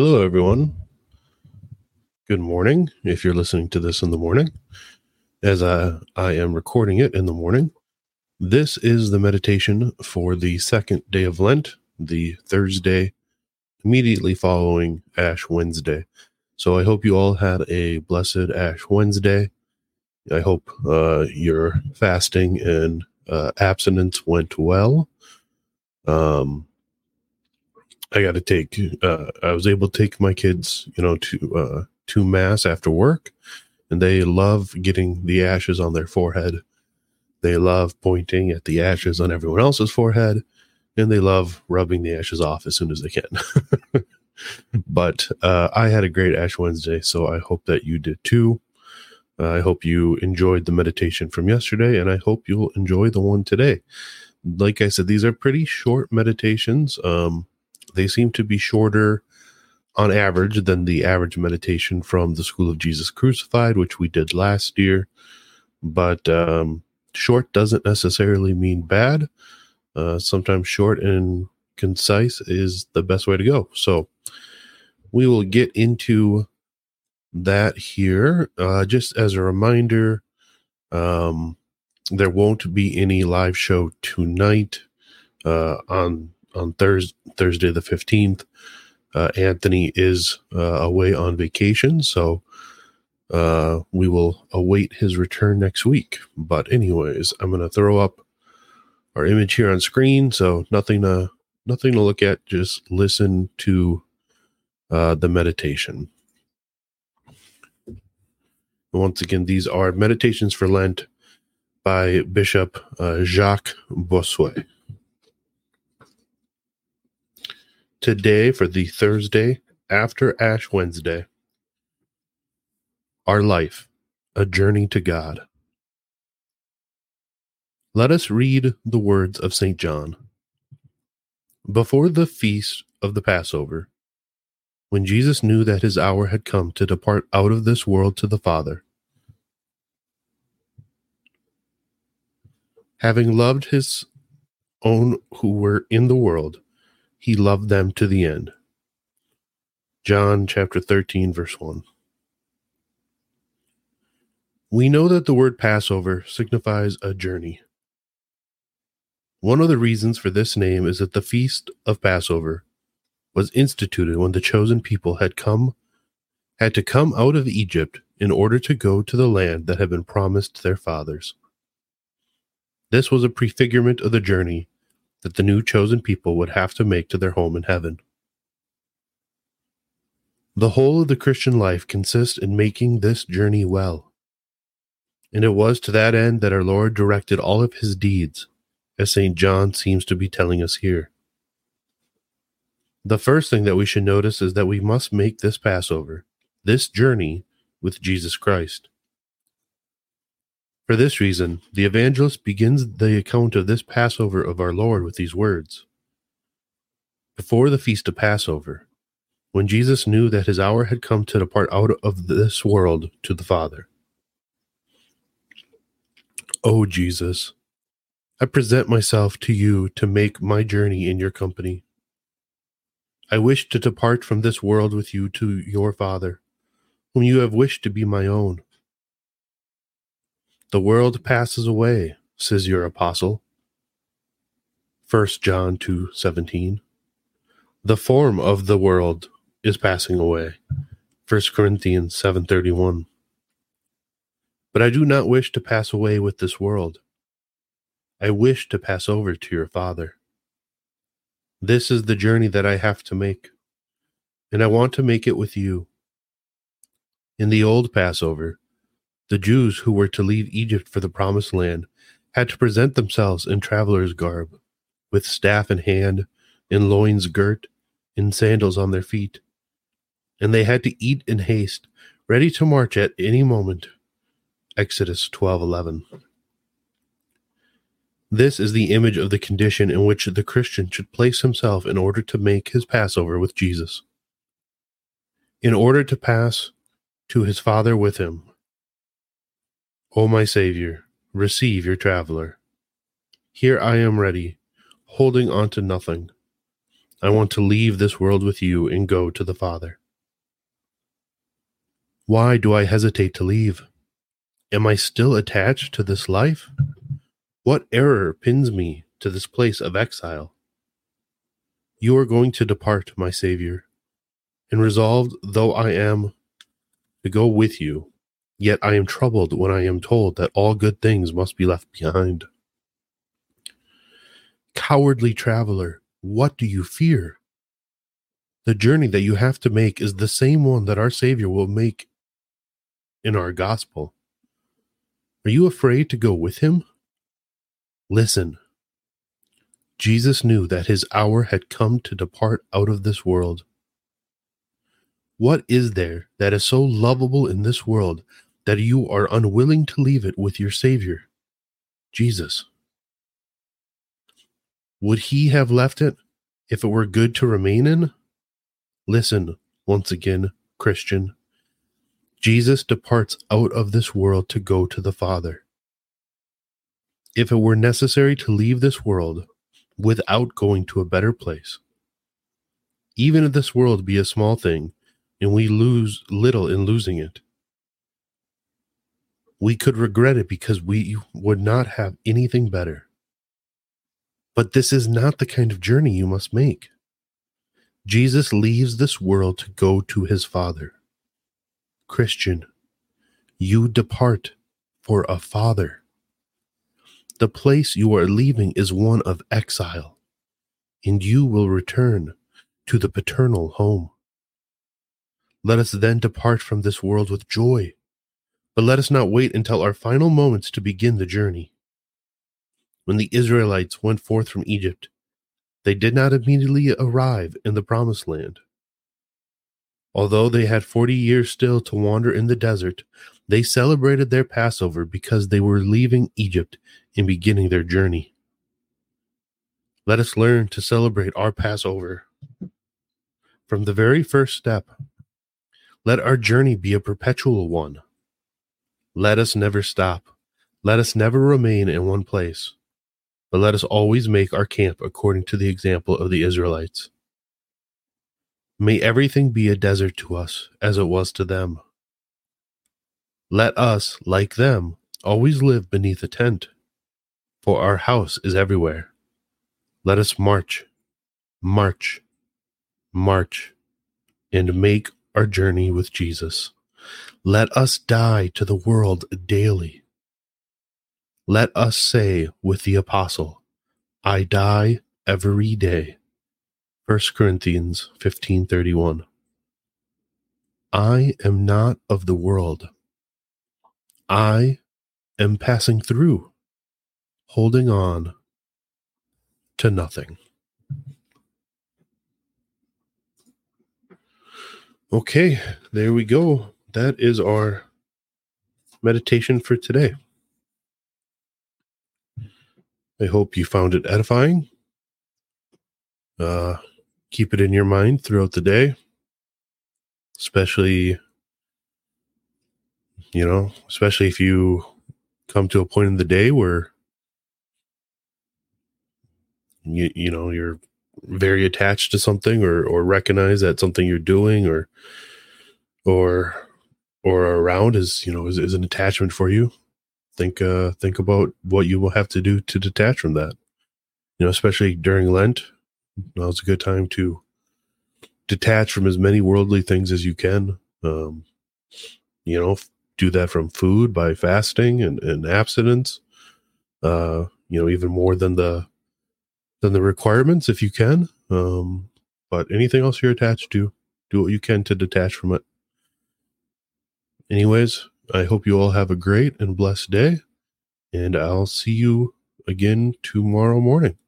Hello, everyone. Good morning. If you're listening to this in the morning, as I, I am recording it in the morning, this is the meditation for the second day of Lent, the Thursday immediately following Ash Wednesday. So I hope you all had a blessed Ash Wednesday. I hope uh, your fasting and uh, abstinence went well. Um, I got to take. Uh, I was able to take my kids, you know, to uh, to mass after work, and they love getting the ashes on their forehead. They love pointing at the ashes on everyone else's forehead, and they love rubbing the ashes off as soon as they can. but uh, I had a great Ash Wednesday, so I hope that you did too. Uh, I hope you enjoyed the meditation from yesterday, and I hope you'll enjoy the one today. Like I said, these are pretty short meditations. Um, they seem to be shorter on average than the average meditation from the School of Jesus Crucified, which we did last year. But um, short doesn't necessarily mean bad. Uh, sometimes short and concise is the best way to go. So we will get into that here. Uh, just as a reminder, um, there won't be any live show tonight uh, on on Thursday, Thursday the fifteenth. Uh, Anthony is uh, away on vacation, so uh, we will await his return next week. But anyways, I'm going to throw up our image here on screen, so nothing to nothing to look at. Just listen to uh, the meditation. Once again, these are meditations for Lent by Bishop uh, Jacques Bossuet. Today, for the Thursday after Ash Wednesday, our life, a journey to God. Let us read the words of St. John. Before the feast of the Passover, when Jesus knew that his hour had come to depart out of this world to the Father, having loved his own who were in the world, he loved them to the end. John chapter 13, verse 1. We know that the word Passover signifies a journey. One of the reasons for this name is that the feast of Passover was instituted when the chosen people had come had to come out of Egypt in order to go to the land that had been promised their fathers. This was a prefigurement of the journey that the new chosen people would have to make to their home in heaven. The whole of the Christian life consists in making this journey well. And it was to that end that our Lord directed all of his deeds as St. John seems to be telling us here. The first thing that we should notice is that we must make this Passover, this journey with Jesus Christ. For this reason, the evangelist begins the account of this Passover of our Lord with these words Before the feast of Passover, when Jesus knew that his hour had come to depart out of this world to the Father. O Jesus, I present myself to you to make my journey in your company. I wish to depart from this world with you to your Father, whom you have wished to be my own. The world passes away, says your apostle. 1 John 2:17. The form of the world is passing away. 1 Corinthians 7:31. But I do not wish to pass away with this world. I wish to pass over to your Father. This is the journey that I have to make, and I want to make it with you. In the old Passover, the Jews who were to leave Egypt for the Promised Land had to present themselves in traveler's garb, with staff in hand, in loins girt, in sandals on their feet. And they had to eat in haste, ready to march at any moment. Exodus 12:11. This is the image of the condition in which the Christian should place himself in order to make his Passover with Jesus. In order to pass to his Father with him. O my Savior, receive your traveler. Here I am ready, holding on to nothing. I want to leave this world with you and go to the Father. Why do I hesitate to leave? Am I still attached to this life? What error pins me to this place of exile? You are going to depart, my Savior, and resolved though I am to go with you, yet I am troubled when I am told that all good things must be left behind. Cowardly traveler, what do you fear? The journey that you have to make is the same one that our Savior will make in our gospel. Are you afraid to go with him? Listen. Jesus knew that his hour had come to depart out of this world. What is there that is so lovable in this world that you are unwilling to leave it with your Savior, Jesus? Would he have left it if it were good to remain in? Listen, once again, Christian. Jesus departs out of this world to go to the Father. If it were necessary to leave this world without going to a better place, even if this world be a small thing and we lose little in losing it, we could regret it because we would not have anything better. But this is not the kind of journey you must make. Jesus leaves this world to go to his Father. Christian, you depart for a father. The place you are leaving is one of exile, and you will return to the paternal home. Let us then depart from this world with joy, but let us not wait until our final moments to begin the journey. When the Israelites went forth from Egypt, they did not immediately arrive in the promised land. Although they had 40 years still to wander in the desert, they celebrated their Passover because they were leaving Egypt and beginning their journey. Let us learn to celebrate our Passover. From the very first step, let our journey be a perpetual one. Let us never stop. Let us never remain in one place, but let us always make our camp according to the example of the Israelites. May everything be a desert to us as it was to them. Let us, like them, always live beneath a tent, for our house is everywhere. Let us march, march, march, and make our journey with Jesus. Let us die to the world daily. Let us say with the apostle, I die every day. 1 Corinthians 15:31 I am not of the world. I am passing through, holding on to nothing. Okay, there we go. That is our meditation for today. I hope you found it edifying. Uh, keep it in your mind throughout the day, especially, you know, especially if you come to a point in the day where you, you know, you're very attached to something or, or recognize that something you're doing or, or, or around is, you know, is, is an attachment for you. Think, uh, think about what you will have to do to detach from that. You know, especially during Lent, now's a good time to detach from as many worldly things as you can. Um, you know, do that from food by fasting and, and abstinence. Uh, you know, even more than the than the requirements if you can. Um, but anything else you're attached to, do what you can to detach from it. Anyways, I hope you all have a great and blessed day, and I'll see you again tomorrow morning.